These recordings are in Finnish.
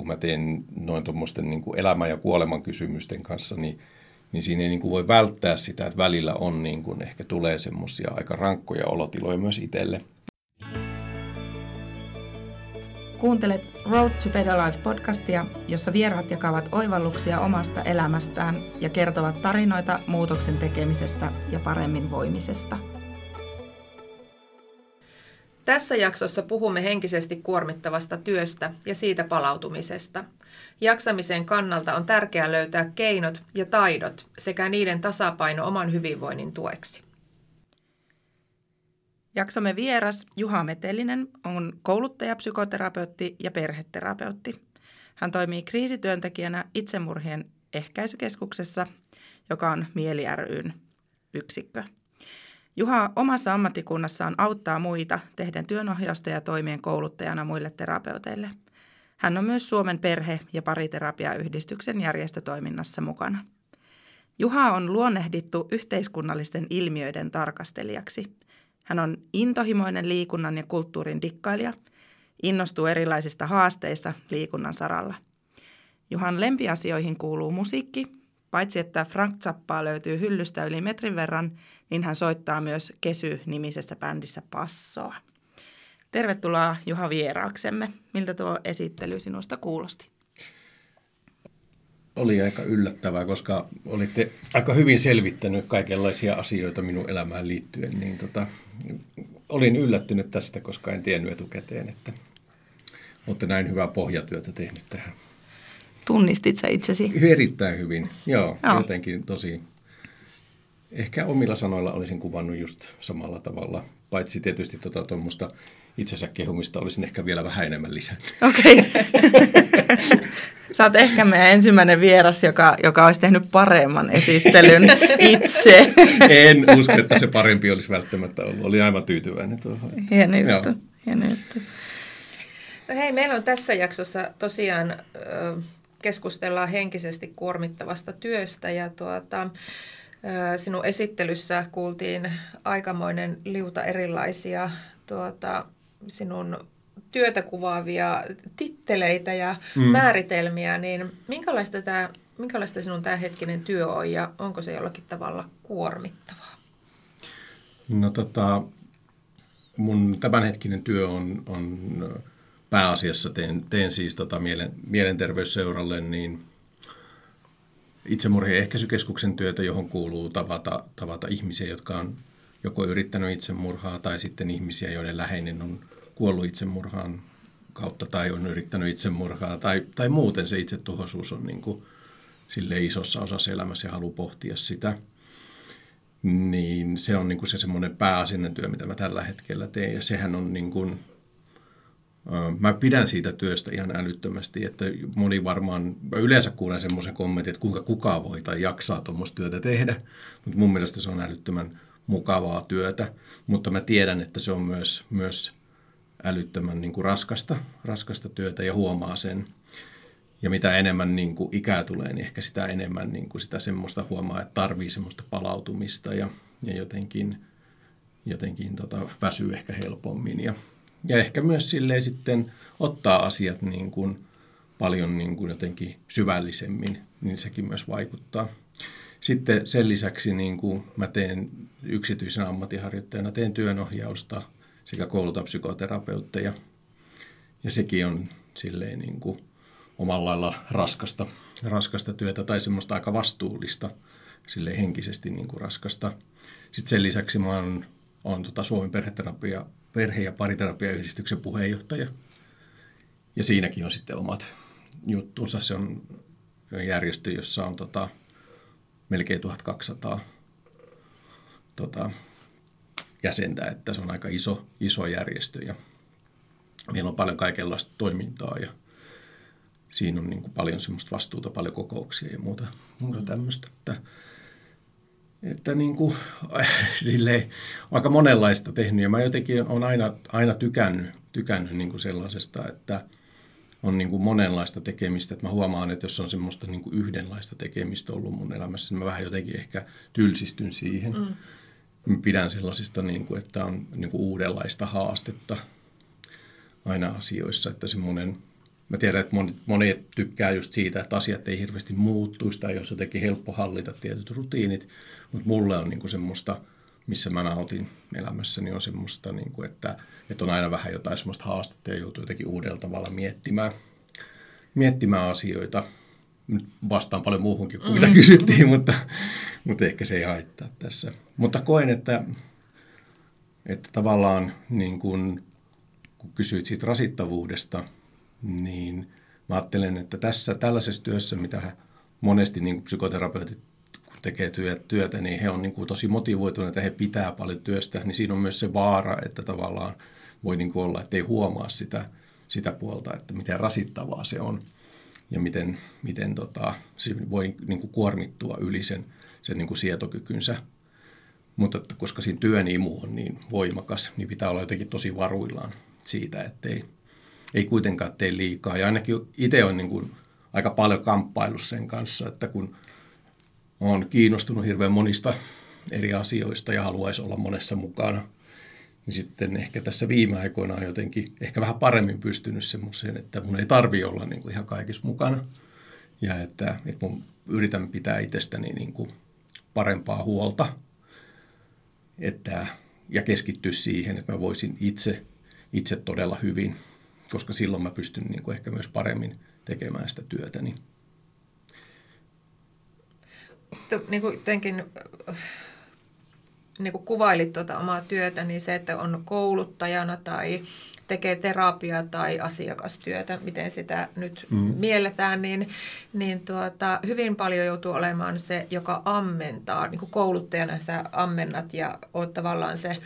kun mä teen noin tuommoisten niin elämän ja kuoleman kysymysten kanssa, niin, niin siinä ei niin kuin voi välttää sitä, että välillä on niin kuin, ehkä tulee semmoisia aika rankkoja olotiloja myös itselle. Kuuntelet Road to Better Life podcastia, jossa vieraat jakavat oivalluksia omasta elämästään ja kertovat tarinoita muutoksen tekemisestä ja paremmin voimisesta. Tässä jaksossa puhumme henkisesti kuormittavasta työstä ja siitä palautumisesta. Jaksamisen kannalta on tärkeää löytää keinot ja taidot sekä niiden tasapaino oman hyvinvoinnin tueksi. Jaksomme vieras Juha Metelinen on kouluttaja, psykoterapeutti ja perheterapeutti. Hän toimii kriisityöntekijänä itsemurhien ehkäisykeskuksessa, joka on Mieli ryn yksikkö. Juha omassa ammattikunnassaan auttaa muita tehden työnohjausta ja toimien kouluttajana muille terapeuteille. Hän on myös Suomen perhe- ja pariterapiayhdistyksen järjestötoiminnassa mukana. Juha on luonnehdittu yhteiskunnallisten ilmiöiden tarkastelijaksi – hän on intohimoinen liikunnan ja kulttuurin dikkailija, innostuu erilaisista haasteista liikunnan saralla. Juhan lempiasioihin kuuluu musiikki. Paitsi että Frank Zappaa löytyy hyllystä yli metrin verran, niin hän soittaa myös Kesy-nimisessä bändissä passoa. Tervetuloa Juha vieraaksemme. Miltä tuo esittely sinusta kuulosti? oli aika yllättävää, koska olitte aika hyvin selvittänyt kaikenlaisia asioita minun elämään liittyen, niin tota, olin yllättynyt tästä, koska en tiennyt etukäteen, että olette näin hyvää pohjatyötä tehnyt tähän. Tunnistit sä itsesi? Erittäin hyvin, joo, joo. jotenkin tosi. Ehkä omilla sanoilla olisin kuvannut just samalla tavalla, paitsi tietysti tuommoista tota, itsensä kehumista olisin ehkä vielä vähän enemmän lisännyt. Okei. Okay. Sä oot ehkä meidän ensimmäinen vieras, joka, joka olisi tehnyt paremman esittelyn itse. en usko, että se parempi olisi välttämättä ollut. Oli aivan tyytyväinen tuohon. Hieno juttu. Hieno juttu. No hei, meillä on tässä jaksossa tosiaan keskustellaan henkisesti kuormittavasta työstä ja tuota, sinun esittelyssä kuultiin aikamoinen liuta erilaisia tuota, sinun työtä kuvaavia titteleitä ja mm. määritelmiä, niin minkälaista, tämä, minkälaista sinun tämä hetkinen työ on ja onko se jollakin tavalla kuormittavaa? No tota, mun tämänhetkinen työ on, on pääasiassa, teen, teen siis tota mielen, mielenterveysseuralle niin itsemurhien ehkäisykeskuksen työtä, johon kuuluu tavata, tavata ihmisiä, jotka on joko yrittänyt itsemurhaa tai sitten ihmisiä, joiden läheinen on kuollut itsemurhaan kautta tai on yrittänyt itsemurhaa tai, tai muuten se itsetuhoisuus on niin kuin sille isossa osassa elämässä ja haluaa pohtia sitä. Niin se on niin kuin se semmoinen pääasiallinen työ, mitä mä tällä hetkellä teen ja sehän on niin kuin, Mä pidän siitä työstä ihan älyttömästi, että moni varmaan, mä yleensä kuulen semmoisen kommentin, että kuinka kukaan voi tai jaksaa tuommoista työtä tehdä, mutta mun mielestä se on älyttömän mukavaa työtä, mutta mä tiedän, että se on myös, myös älyttömän niin kuin raskasta, raskasta työtä ja huomaa sen. Ja mitä enemmän niin kuin ikää tulee, niin ehkä sitä enemmän niin kuin sitä semmoista huomaa, että tarvii semmoista palautumista ja, ja jotenkin, jotenkin tota, väsyy ehkä helpommin. Ja, ja ehkä myös silleen sitten ottaa asiat niin kuin paljon niin kuin jotenkin syvällisemmin, niin sekin myös vaikuttaa. Sitten sen lisäksi niin kuin mä teen yksityisen ammattiharjoittajana, teen työnohjausta sekä koulutan psykoterapeutteja. Ja sekin on silleen niin kuin omalla lailla raskasta, raskasta työtä tai semmoista aika vastuullista, sille henkisesti niin kuin raskasta. Sitten sen lisäksi mä oon, oon tota Suomen perheterapia, perhe- ja pariterapiayhdistyksen puheenjohtaja. Ja siinäkin on sitten omat juttunsa. Se on järjestö, jossa on tota, melkein 1200 tota, jäsentä, että se on aika iso, iso järjestö ja meillä on paljon kaikenlaista toimintaa ja siinä on niin kuin paljon semmoista vastuuta, paljon kokouksia ja muuta, muuta tämmöistä, että, että niin kuin, silleen, aika monenlaista tehnyt ja mä jotenkin olen aina, aina tykännyt, tykännyt niin kuin sellaisesta, että – on niin kuin monenlaista tekemistä. Että mä huomaan, että jos on semmoista niin kuin yhdenlaista tekemistä ollut mun elämässä, niin mä vähän jotenkin ehkä tylsistyn siihen. Mm. Mä pidän sellaisista, niin kuin, että on niin kuin uudenlaista haastetta aina asioissa, että semmoinen mä tiedän, että monet, monet tykkää just siitä, että asiat ei hirveästi muuttuisi tai jos jotenkin helppo hallita tietyt rutiinit, mutta mulle on niin kuin semmoista, missä mä nautin elämässäni, on semmoista, niin kuin, että, että on aina vähän jotain semmoista haastetta ja joutuu jotenkin uudella tavalla miettimään, miettimään asioita. Nyt vastaan paljon muuhunkin kuin mitä mm. kysyttiin, mutta, mutta ehkä se ei haittaa tässä. Mutta koen, että, että tavallaan niin kuin, kun kysyit siitä rasittavuudesta, niin mä ajattelen, että tässä tällaisessa työssä, mitä monesti niin kuin psykoterapeutit tekee työtä, niin he on niin kuin tosi motivoituneita, he pitää paljon työstä, niin siinä on myös se vaara, että tavallaan voi niin kuin olla, että ei huomaa sitä, sitä puolta, että miten rasittavaa se on ja miten, miten tota, se voi niin kuin kuormittua yli sen, sen niin kuin sietokykynsä. Mutta että koska siinä työnimu on niin voimakas, niin pitää olla jotenkin tosi varuillaan siitä, ettei ei kuitenkaan tee liikaa. Ja ainakin itse on niin kuin aika paljon kamppailu sen kanssa, että kun olen kiinnostunut hirveän monista eri asioista ja haluaisi olla monessa mukana, niin sitten ehkä tässä viime aikoina on jotenkin ehkä vähän paremmin pystynyt semmoiseen, että mun ei tarvi olla niin kuin ihan kaikissa mukana. Ja että, että mun yritän pitää itsestäni niin kuin parempaa huolta että, ja keskittyä siihen, että mä voisin itse, itse todella hyvin – koska silloin mä pystyn niin kuin ehkä myös paremmin tekemään sitä työtäni. Niin kuin jotenkin niin kuin kuvailit tuota omaa työtä, niin se, että on kouluttajana tai tekee terapiaa tai asiakastyötä, miten sitä nyt mm. mielletään, niin, niin tuota, hyvin paljon joutuu olemaan se, joka ammentaa. Niin kuin kouluttajana sä ammennat ja oot tavallaan se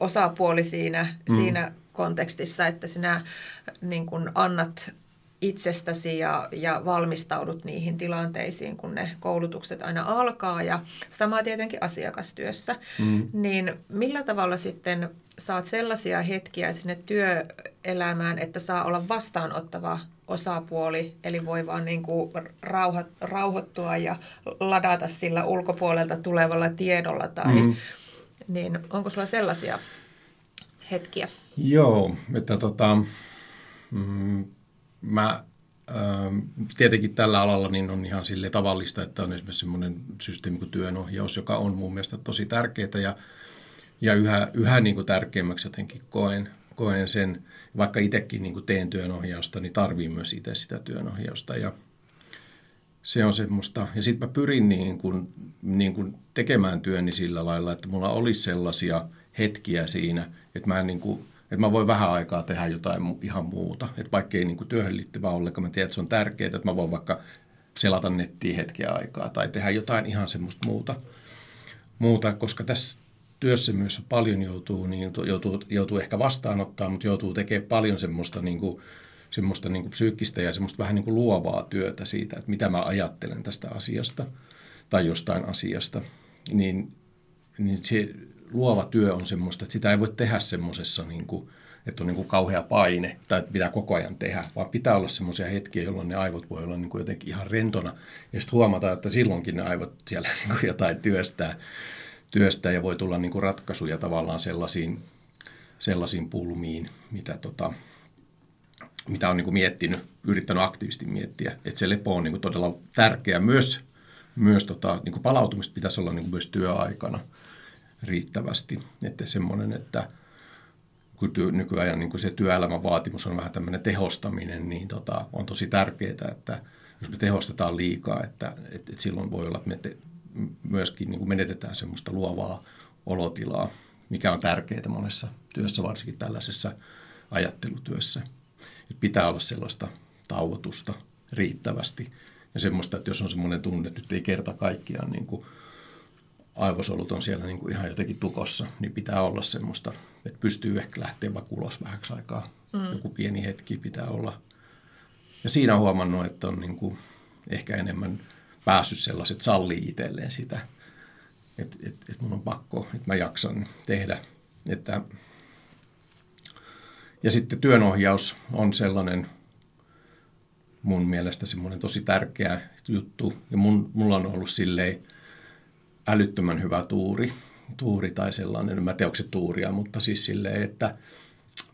osapuoli siinä, mm. siinä kontekstissa, että sinä niin kuin annat itsestäsi ja, ja valmistaudut niihin tilanteisiin, kun ne koulutukset aina alkaa ja sama tietenkin asiakastyössä. Mm. Niin millä tavalla sitten saat sellaisia hetkiä sinne työelämään, että saa olla vastaanottava osapuoli, eli voi vaan niin kuin rauha, rauhoittua ja ladata sillä ulkopuolelta tulevalla tiedolla tai mm. niin onko sulla sellaisia hetkiä? Joo, että tota, mm, mä ähm, tietenkin tällä alalla niin on ihan sille tavallista, että on esimerkiksi semmoinen systeemi kuin työnohjaus, joka on mun mielestä tosi tärkeää ja, ja yhä, yhä niin kuin tärkeämmäksi jotenkin koen, koen sen, vaikka itsekin niin kuin teen työnohjausta, niin tarviin myös itse sitä työnohjausta ja se on semmoista. Ja sitten mä pyrin niin kuin, niin kuin tekemään työni sillä lailla, että mulla olisi sellaisia hetkiä siinä, että mä en niin kuin, että mä voin vähän aikaa tehdä jotain ihan muuta. Että vaikka ei niin kuin työhön liittyvää ollenkaan, mä tiedän, että se on tärkeää, että mä voin vaikka selata nettiä hetkeä aikaa tai tehdä jotain ihan semmoista muuta. muuta koska tässä työssä myös paljon joutuu, niin joutuu, joutuu ehkä vastaanottaa, mutta joutuu tekemään paljon semmoista, niin kuin, semmoista niin kuin psyykkistä ja semmoista vähän niin kuin luovaa työtä siitä, että mitä mä ajattelen tästä asiasta tai jostain asiasta. Niin, niin se, luova työ on semmoista, että sitä ei voi tehdä semmoisessa, niin kuin, että on niin kuin kauhea paine tai että pitää koko ajan tehdä, vaan pitää olla semmoisia hetkiä, jolloin ne aivot voi olla niin kuin jotenkin ihan rentona ja sitten huomata, että silloinkin ne aivot siellä niin kuin jotain työstää, työstää ja voi tulla niin kuin ratkaisuja tavallaan sellaisiin, sellaisiin pulmiin, mitä, tota, mitä on niin kuin miettinyt, yrittänyt aktiivisesti miettiä. Että se lepo on niin kuin todella tärkeä myös, myös tota, niin kuin palautumista pitäisi olla niin kuin myös työaikana – riittävästi. Että semmoinen, että kun työ, nykyään niin kun se työelämän vaatimus on vähän tämmöinen tehostaminen, niin tota, on tosi tärkeää, että jos me tehostetaan liikaa, että, että, että silloin voi olla, että me te, myöskin niin menetetään semmoista luovaa olotilaa, mikä on tärkeää monessa työssä, varsinkin tällaisessa ajattelutyössä. Että pitää olla sellaista tauotusta riittävästi ja semmoista, että jos on semmoinen tunne, että nyt ei kerta kaikkiaan niin kuin aivosolut on siellä niin kuin ihan jotenkin tukossa, niin pitää olla semmoista, että pystyy ehkä lähteä vaikka ulos vähäksi aikaa. Mm. Joku pieni hetki pitää olla. Ja siinä on huomannut, että on niin kuin ehkä enemmän päässyt sellaiset sallii itselleen sitä, että, että, että mun on pakko, että mä jaksan tehdä. Että ja sitten työnohjaus on sellainen mun mielestä semmoinen tosi tärkeä juttu. Ja mun, mulla on ollut silleen, älyttömän hyvä tuuri, tuuri tai sellainen, en mä se tuuria, mutta siis silleen, että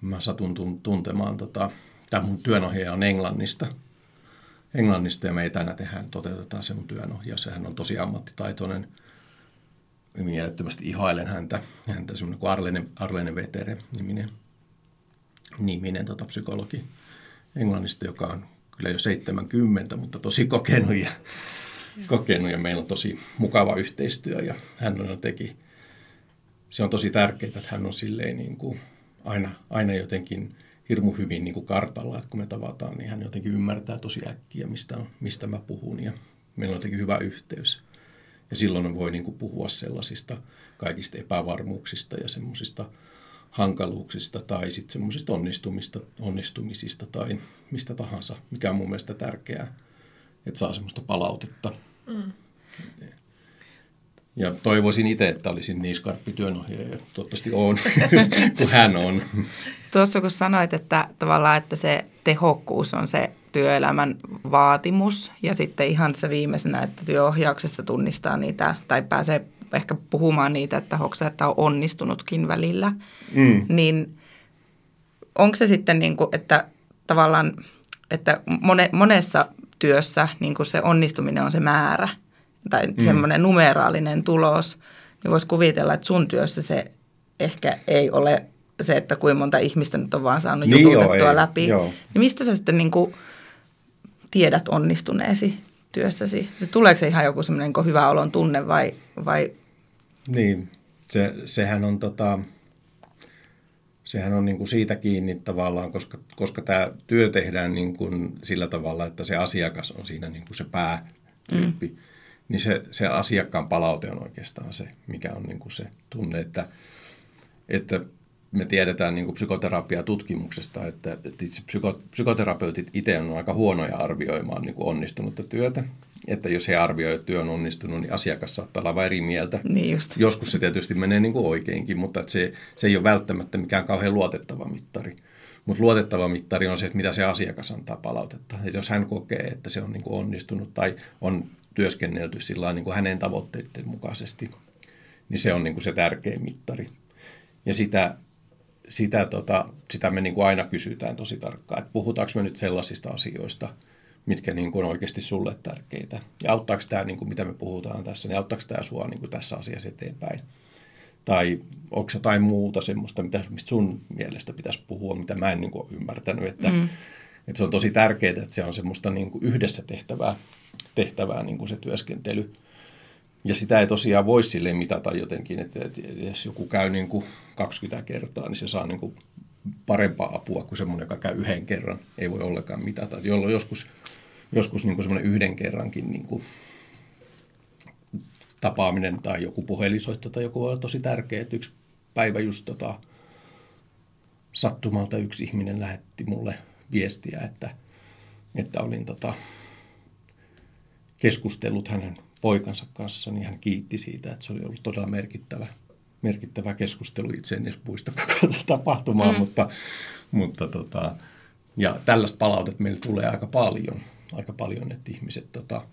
mä satun tuntemaan tota, tämä mun työnohjaaja on Englannista. Englannista ja me etänä tehdään, toteutetaan se mun työnohjaaja. Sehän on tosi ammattitaitoinen. Mielettömästi ihailen häntä. Häntä semmoinen kuin Arlene, Arlene Vetere niminen, niminen tota, psykologi Englannista, joka on kyllä jo 70, mutta tosi kokenut ja, kokenut ja meillä on tosi mukava yhteistyö ja hän on teki, se on tosi tärkeää, että hän on silleen niin kuin aina, aina jotenkin hirmu hyvin niin kuin kartalla, että kun me tavataan, niin hän jotenkin ymmärtää tosi äkkiä, mistä, mistä mä puhun ja meillä on jotenkin hyvä yhteys. Ja silloin voi niin kuin puhua sellaisista kaikista epävarmuuksista ja semmoisista hankaluuksista tai sitten semmoisista onnistumista, onnistumisista tai mistä tahansa, mikä on mun mielestä tärkeää, että saa semmoista palautetta. Mm. Ja toivoisin itse, että olisin niin skarppi työnohjaaja, ja toivottavasti on, kun hän on. Tuossa kun sanoit, että tavallaan, että se tehokkuus on se työelämän vaatimus ja sitten ihan se viimeisenä, että työohjauksessa tunnistaa niitä tai pääsee ehkä puhumaan niitä, että hoksa, että on onnistunutkin välillä, mm. niin onko se sitten niin kuin, että tavallaan, että mone, monessa työssä niin kuin se onnistuminen on se määrä tai mm. semmoinen numeraalinen tulos, niin voisi kuvitella, että sun työssä se ehkä ei ole se, että kuinka monta ihmistä nyt on vaan saanut niin jututettua joo, läpi. Joo. Niin mistä sä sitten niin kuin tiedät onnistuneesi työssäsi? Tuleeko se ihan joku semmoinen niin hyvä olon tunne vai, vai niin, se, sehän on tota, sehän on niin kuin siitä kiinni tavallaan, koska, koska tämä työ tehdään niin kuin sillä tavalla, että se asiakas on siinä niin kuin se päätyyppi, mm. niin se, se asiakkaan palaute on oikeastaan se, mikä on niin kuin se tunne, että, että me tiedetään niin psykoterapiatutkimuksesta, että, että itse psyko, psykoterapeutit itse on aika huonoja arvioimaan niin kuin onnistunutta työtä. Että jos he arvioivat, että työ on onnistunut, niin asiakas saattaa olla eri mieltä. Niin just. Joskus se tietysti menee niin kuin oikeinkin, mutta että se, se ei ole välttämättä mikään kauhean luotettava mittari. Mutta luotettava mittari on se, että mitä se asiakas antaa palautetta. Että jos hän kokee, että se on niin kuin onnistunut tai on työskennelty sillä niin kuin hänen tavoitteiden mukaisesti, niin se on niin kuin se tärkein mittari. Ja sitä sitä, tota, sitä me niin kuin aina kysytään tosi tarkkaan, että puhutaanko me nyt sellaisista asioista, mitkä niin kuin on oikeasti sulle tärkeitä. Ja auttaako tämä, niin kuin mitä me puhutaan tässä, niin auttaako tämä sua niin kuin tässä asiassa eteenpäin. Tai onko jotain muuta semmoista, mitä, mistä sun mielestä pitäisi puhua, mitä mä en niin kuin ole ymmärtänyt. Että, mm. että se on tosi tärkeää, että se on semmoista niin kuin yhdessä tehtävää, tehtävää niin kuin se työskentely – ja sitä ei tosiaan voi sille mitata jotenkin, että, että jos joku käy niin kuin 20 kertaa, niin se saa niin kuin parempaa apua kuin semmoinen, joka käy yhden kerran. Ei voi ollenkaan mitata. Jolloin joskus, joskus niin kuin semmoinen yhden kerrankin niin kuin tapaaminen tai joku puhelisoitto tai joku on tosi tärkeä. Että yksi päivä just tota, sattumalta yksi ihminen lähetti mulle viestiä, että, että olin tota, keskustellut hänen poikansa kanssa, niin hän kiitti siitä, että se oli ollut todella merkittävä, merkittävä keskustelu. Itse en edes muista koko tapahtumaa, mm. mutta, mutta tota, ja tällaista palautetta meillä tulee aika paljon, aika paljon, että ihmiset tota,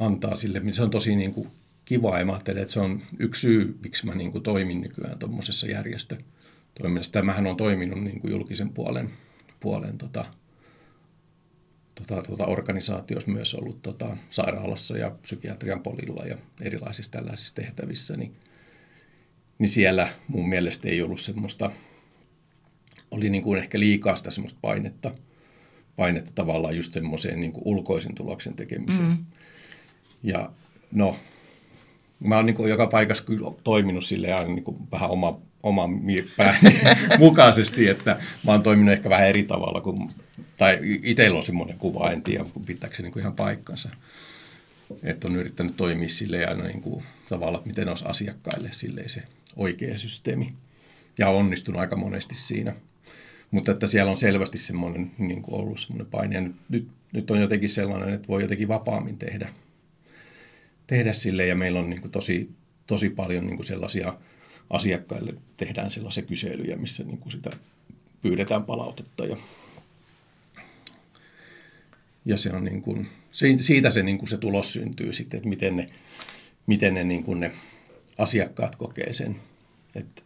antaa sille. Se on tosi niin kuin, kiva ja mä ajattelen, että se on yksi syy, miksi mä niin kuin, toimin nykyään tuommoisessa järjestötoiminnassa. Tämähän on toiminut niin kuin julkisen puolen, puolen tota, tota, tota, organisaatiossa myös ollut tota, sairaalassa ja psykiatrian polilla ja erilaisissa tällaisissa tehtävissä, niin, niin siellä mun mielestä ei ollut semmoista, oli niin kuin ehkä liikaa sitä semmoista painetta, painetta tavallaan just semmoiseen niin kuin ulkoisen tuloksen tekemiseen. Mm. Ja no, mä oon niin kuin joka paikassa kyllä toiminut sille aina niin kuin vähän oma, oman pääni mukaisesti, että mä oon toiminut ehkä vähän eri tavalla kuin tai itsellä on semmoinen kuva, en tiedä, pitääkö se niin kuin ihan paikkansa. Että on yrittänyt toimia sille aina niin kuin, tavalla, että miten olisi asiakkaille silleen se oikea systeemi. Ja on onnistunut aika monesti siinä. Mutta että siellä on selvästi semmoinen niin kuin ollut semmoinen paine. Ja nyt, nyt, nyt on jotenkin sellainen, että voi jotenkin vapaammin tehdä, tehdä sille. Ja meillä on niin kuin tosi, tosi paljon niin kuin sellaisia asiakkaille tehdään sellaisia kyselyjä, missä niin kuin sitä pyydetään palautetta ja ja se on niin kuin, siitä se, niin kuin se tulos syntyy sitten, että miten ne, miten ne, niin kuin ne asiakkaat kokee sen, että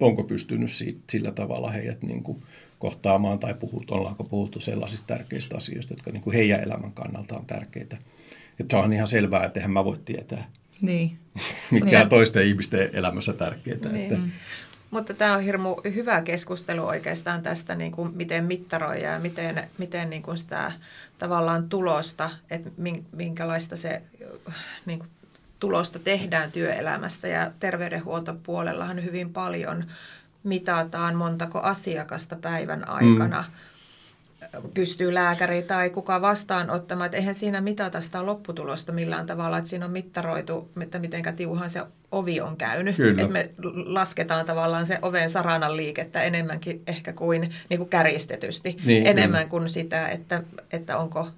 onko pystynyt siitä, sillä tavalla heidät niin kuin kohtaamaan tai puhut, ollaanko puhuttu sellaisista tärkeistä asioista, jotka niin kuin heidän elämän kannalta on tärkeitä. Että on ihan selvää, että eihän mä voi tietää, niin. mikä Niin. on toisten ihmisten elämässä tärkeää. Niin. Että, Mutta tämä on hirmu hyvä keskustelu oikeastaan tästä, niin kuin miten mittaroida ja miten, miten niin kuin sitä tavallaan tulosta, että min- minkälaista se niin kuin tulosta tehdään työelämässä. Ja terveydenhuoltopuolellahan hyvin paljon mitataan montako asiakasta päivän aikana mm. pystyy lääkäri tai kuka vastaanottamaan. Että eihän siinä mitata sitä lopputulosta millään tavalla, että siinä on mittaroitu, että mitenkä tiuhan se ovi on käynyt. Kyllä. Että me lasketaan tavallaan se oven saranan liikettä enemmänkin ehkä kuin, niin kuin kärjistetysti. Niin, enemmän kyllä. kuin sitä, että, että onko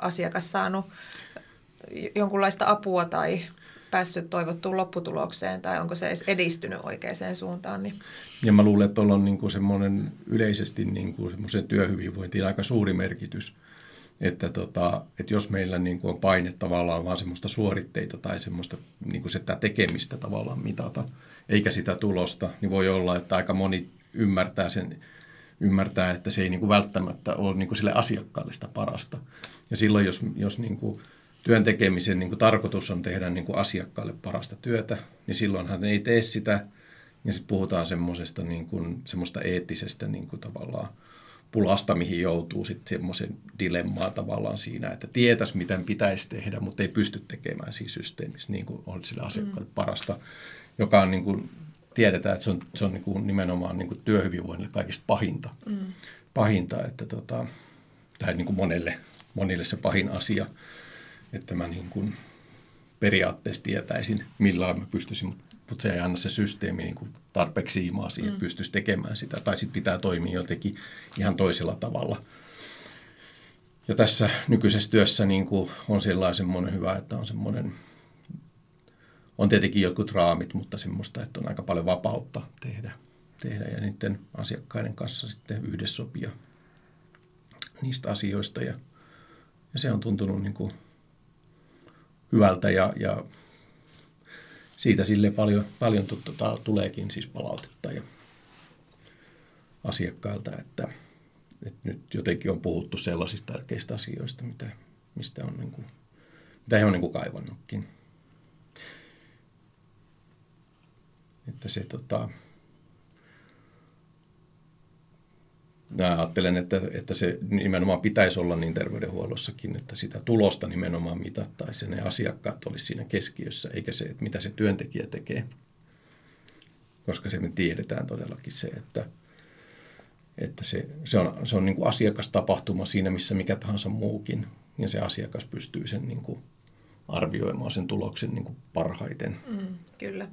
asiakas saanut jonkunlaista apua tai päässyt toivottuun lopputulokseen tai onko se edes edistynyt oikeaan suuntaan. Niin. ja mä luulen, että tuolla on niin kuin semmoinen yleisesti niin kuin semmoisen työhyvinvointiin aika suuri merkitys. Että, tota, että jos meillä niin kuin on paine tavallaan vaan semmoista suoritteita tai semmoista niin kuin sitä tekemistä tavallaan mitata, eikä sitä tulosta, niin voi olla, että aika moni ymmärtää sen, ymmärtää, että se ei niin kuin välttämättä ole niin kuin sille asiakkaalle sitä parasta. Ja silloin, jos, jos niin kuin työn tekemisen niin kuin tarkoitus on tehdä niin kuin asiakkaalle parasta työtä, niin silloinhan ei tee sitä. Ja sitten puhutaan semmoisesta niin kuin, semmoista eettisestä niin kuin tavallaan pulasta, mihin joutuu sitten semmoisen dilemmaa tavallaan siinä, että tietäisi, miten pitäisi tehdä, mutta ei pysty tekemään siinä systeemissä niin kuin on sille asiakkaalle parasta, joka on niin kuin, tiedetään, että se on, se on niin kuin nimenomaan niin kuin työhyvinvoinnille kaikista pahinta. Mm. pahinta että tota, tai niin kuin monelle, monille se pahin asia, että mä niin kuin periaatteessa tietäisin, millä mä pystyisin, mutta se ei anna se systeemi niin kuin tarpeeksi siimaa siihen, että pystyisi tekemään sitä. Tai sitten pitää toimia jotenkin ihan toisella tavalla. Ja tässä nykyisessä työssä niin kuin on sellainen semmoinen hyvä, että on semmoinen, on tietenkin jotkut raamit, mutta semmoista, että on aika paljon vapautta tehdä, tehdä ja niiden asiakkaiden kanssa sitten yhdessä sopia niistä asioista. Ja, ja se on tuntunut niin kuin hyvältä ja, ja siitä sille paljon, paljon tota, tuleekin siis palautetta ja asiakkailta, että, että nyt jotenkin on puhuttu sellaisista tärkeistä asioista, mitä, mistä on niin kuin, mitä he on niin kuin kaivannutkin. Että se tota, Mä ajattelen, että, että se nimenomaan pitäisi olla niin terveydenhuollossakin, että sitä tulosta nimenomaan mitattaisiin ja ne asiakkaat olisi siinä keskiössä, eikä se, että mitä se työntekijä tekee. Koska se me tiedetään todellakin se, että, että se, se on, se on niin kuin asiakastapahtuma siinä, missä mikä tahansa muukin. Ja se asiakas pystyy sen niin kuin arvioimaan sen tuloksen niin kuin parhaiten. Mm, kyllä.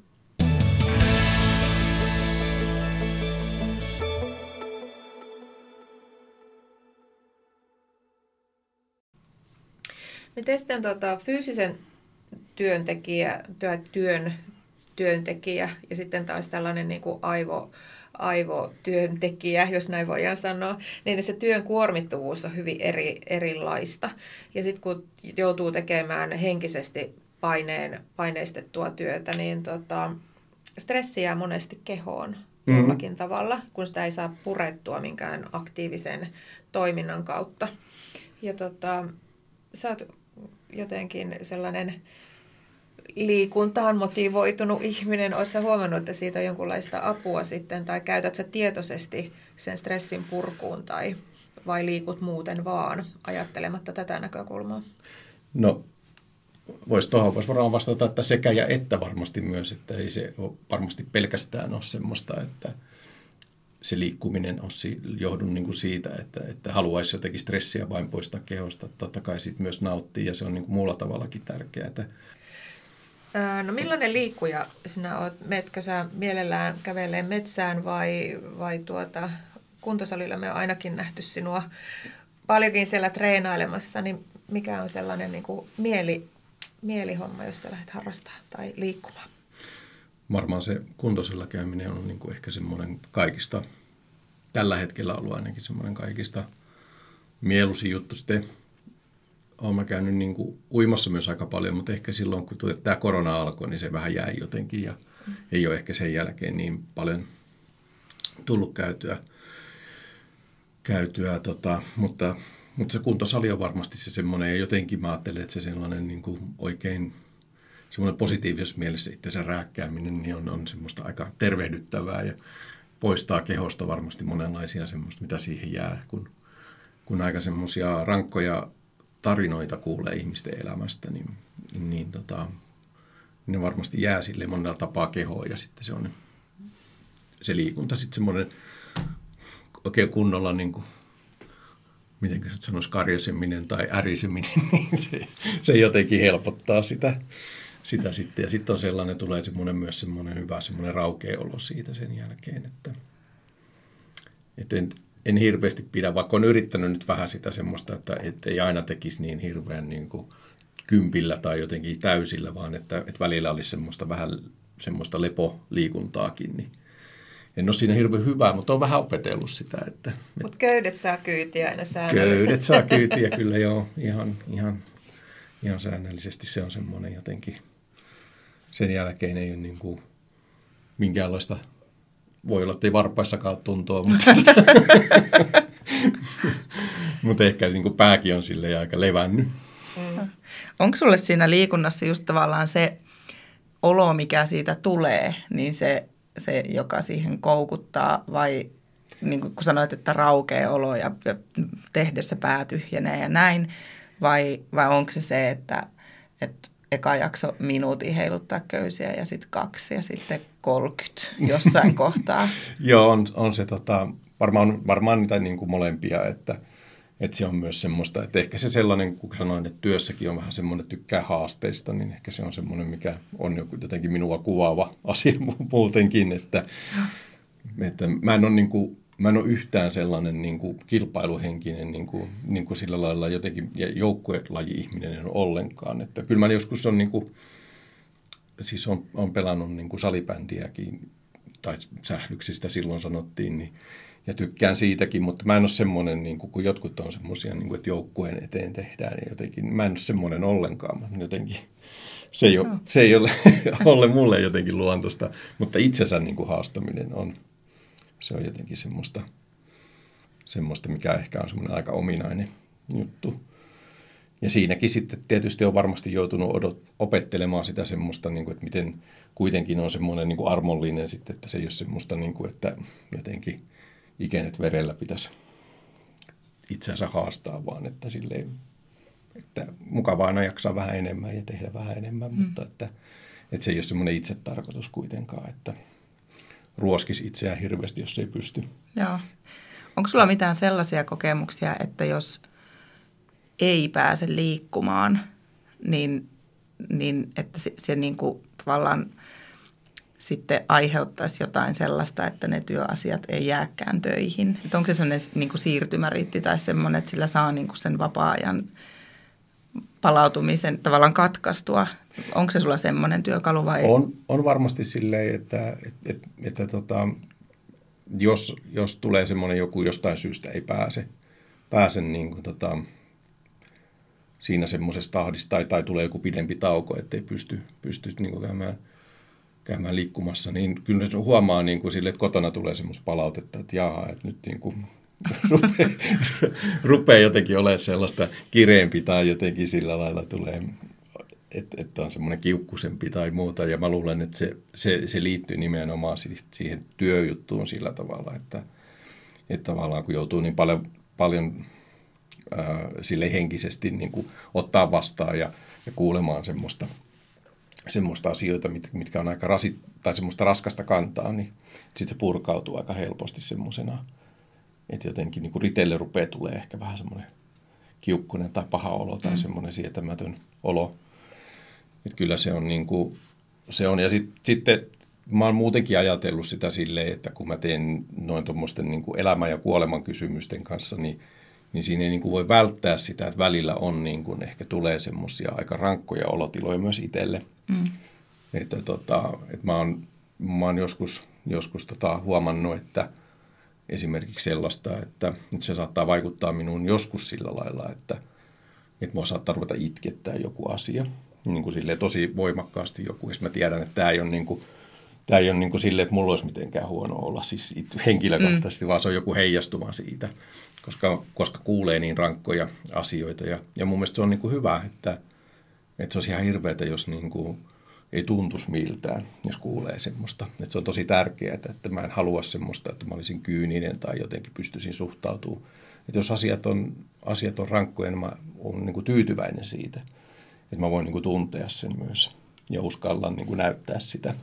Miten sitten tota, fyysisen työntekijä, työ, työn työntekijä ja sitten taas tällainen niin kuin aivo, aivotyöntekijä, jos näin voidaan sanoa, niin se työn kuormittuvuus on hyvin eri, erilaista. Ja sitten kun joutuu tekemään henkisesti paineen, paineistettua työtä, niin tota, stressi jää monesti kehoon Mhm. jollakin tavalla, kun sitä ei saa purettua minkään aktiivisen toiminnan kautta. Ja tota, sä oot jotenkin sellainen liikuntaan motivoitunut ihminen. Oletko huomannut, että siitä on jonkunlaista apua sitten, tai käytät sä tietoisesti sen stressin purkuun, tai vai liikut muuten vaan, ajattelematta tätä näkökulmaa? No, voisi tuohon vois varmaan vastata, että sekä ja että varmasti myös, että ei se varmasti pelkästään ole semmoista, että se liikkuminen on johdu niin kuin siitä, että, että haluaisi jotenkin stressiä vain poistaa kehosta. Totta kai siitä myös nauttii ja se on niin kuin muulla tavallakin tärkeää. No millainen liikkuja sinä olet? Meetkö sä mielellään kävelee metsään vai, vai tuota, kuntosalilla me on ainakin nähty sinua paljonkin siellä treenailemassa, niin mikä on sellainen niin kuin mieli, mielihomma, jos sä lähdet harrastamaan tai liikkumaan? Varmaan se kuntosella käyminen on niin kuin ehkä semmoinen kaikista, tällä hetkellä ollut ainakin semmoinen kaikista mieluisin juttu. Sitten olen mä käynyt niin kuin uimassa myös aika paljon, mutta ehkä silloin, kun tämä korona alkoi, niin se vähän jäi jotenkin ja mm. ei ole ehkä sen jälkeen niin paljon tullut käytyä. käytyä, tota, mutta, mutta se kuntosali on varmasti se semmoinen, ja jotenkin mä ajattelen, että se sellainen niin kuin oikein semmoinen positiivisessa mielessä itsensä rääkkääminen niin on, on semmoista aika tervehdyttävää ja poistaa kehosta varmasti monenlaisia semmoista, mitä siihen jää, kun, kun aika semmoisia rankkoja tarinoita kuulee ihmisten elämästä, niin, niin tota, ne varmasti jää sille monella tapaa kehoon ja sitten se on se liikunta sitten semmoinen oikein kunnolla niin kuin, miten se sanoisi, karjaseminen tai äriseminen, niin se, se jotenkin helpottaa sitä, sitä sitten. Ja sitten on sellainen, tulee semmoinen myös semmoinen hyvä semmoinen raukeolo siitä sen jälkeen, että, että en, en hirveästi pidä, vaikka on yrittänyt nyt vähän sitä semmoista, että, että ei aina tekisi niin hirveän niin kuin kympillä tai jotenkin täysillä, vaan että, että välillä olisi semmoista vähän semmoista lepoliikuntaakin, niin en ole siinä hirveän hyvää, mutta on vähän opetellut sitä. Että, mutta köydet saa kyytiä aina säännöllisesti. Köydet saa kyytiä kyllä joo, ihan, ihan, ihan säännöllisesti se on semmoinen jotenkin. Sen jälkeen ei ole niin kuin minkäänlaista, voi olla, että ei varpaissakaan tuntua, mutta, mutta ehkä niin kuin pääkin on sille aika levännyt. Mm. Onko sulle siinä liikunnassa just tavallaan se olo, mikä siitä tulee, niin se, se joka siihen koukuttaa vai niin kuin sanoit, että raukee olo ja tehdessä pää tyhjenee ja näin, vai, vai onko se se, että, että eka jakso minuutin heiluttaa köysiä ja sitten kaksi ja sitten 30 jossain kohtaa? Joo, on, on se tota, varmaan, varmaan niitä niin kuin molempia, että – että se on myös semmoista, että ehkä se sellainen, kun sanoin, että työssäkin on vähän semmoinen, tykkää haasteista, niin ehkä se on semmoinen, mikä on joku jotenkin minua kuvaava asia muutenkin, että, että mä en ole niin kuin, mä en ole yhtään sellainen niin kuin kilpailuhenkinen niin kuin, niin kuin sillä lailla jotenkin joukkuelaji-ihminen en ole ollenkaan. Että kyllä mä joskus on, niin kuin, siis on, on pelannut niin kuin salibändiäkin, tai sählyksistä silloin sanottiin, niin ja tykkään siitäkin, mutta mä en ole semmoinen, niin kuin, kun jotkut on semmoisia, niin kuin, että joukkueen eteen tehdään, niin jotenkin, mä en ole semmoinen ollenkaan, mutta jotenkin se ei ole, no. se ei ole, ole mulle jotenkin luontosta, mutta itsensä niin kuin haastaminen on, se on jotenkin semmoista, semmoista, mikä ehkä on semmoinen aika ominainen juttu. Ja siinäkin sitten tietysti on varmasti joutunut odot, opettelemaan sitä semmoista, niin kuin, että miten kuitenkin on semmoinen niin kuin armollinen sitten, että se ei ole semmoista, niin kuin, että jotenkin ikenet verellä pitäisi itseänsä haastaa, vaan että silleen, että mukavaa aina jaksaa vähän enemmän ja tehdä vähän enemmän, mm. mutta että, että se ei ole semmoinen itsetarkoitus kuitenkaan, että ruoskisi itseään hirveästi, jos ei pysty. Joo. Onko sulla mitään sellaisia kokemuksia, että jos ei pääse liikkumaan, niin, niin että se, se niin kuin tavallaan – sitten aiheuttaisi jotain sellaista, että ne työasiat ei jääkään töihin. Että onko se sellainen niin kuin siirtymäriitti tai semmoinen, että sillä saa niin kuin sen vapaa-ajan palautumisen tavallaan katkaistua? Onko se sulla semmoinen työkalu vai? On, on varmasti silleen, että, että, että, että tota, jos, jos tulee semmoinen joku jostain syystä ei pääse, pääse niin kuin tota, siinä semmoisessa tahdissa tai, tai tulee joku pidempi tauko, ettei pysty, pysty niin kuin käymään – käymään liikkumassa, niin kyllä se huomaa niin kuin sille, että kotona tulee semmoista palautetta, että jaha, että nyt niin kuin rupeaa, rupeaa jotenkin olemaan sellaista kireempi tai jotenkin sillä lailla tulee, että, että on semmoinen kiukkusempi tai muuta. Ja mä luulen, että se, se, se liittyy nimenomaan siihen työjuttuun sillä tavalla, että, että tavallaan kun joutuu niin paljon, paljon äh, sille henkisesti niin kuin ottaa vastaan ja, ja kuulemaan semmoista – semmoista asioita, mitkä on aika rasit, tai semmoista raskasta kantaa, niin sitten se purkautuu aika helposti semmoisena, että jotenkin niin kuin ritelle rupeaa tulee ehkä vähän semmoinen kiukkunen tai paha olo tai mm. semmoinen sietämätön olo. Että kyllä se on niin kuin, se on. Ja sit, sitten mä oon muutenkin ajatellut sitä silleen, että kun mä teen noin tuommoisten niin elämän ja kuoleman kysymysten kanssa, niin – niin siinä ei niin kuin voi välttää sitä, että välillä on niin kuin ehkä tulee semmoisia aika rankkoja olotiloja myös itselle. Mm. Että, tota, että mä, oon, mä oon joskus, joskus tota huomannut, että esimerkiksi sellaista, että, että se saattaa vaikuttaa minuun joskus sillä lailla, että, että mua saattaa ruveta itkettää joku asia. Niin kuin tosi voimakkaasti joku. Ja mä tiedän, että tämä ei ole niin kuin, tämä ei ole niin kuin silleen, että mulla olisi mitenkään huono olla siis henkilökohtaisesti, mm. vaan se on joku heijastuma siitä, koska, koska kuulee niin rankkoja asioita. Ja, ja mun mielestä se on niin kuin hyvä, että, että se olisi ihan hirveätä, jos niin kuin ei tuntuisi miltään, jos kuulee semmoista. Että se on tosi tärkeää, että mä en halua semmoista, että mä olisin kyyninen tai jotenkin pystyisin suhtautumaan. Että jos asiat on, asiat on rankkoja, niin mä olen niin kuin tyytyväinen siitä, että mä voin niin kuin tuntea sen myös ja uskalla niin kuin näyttää sitä.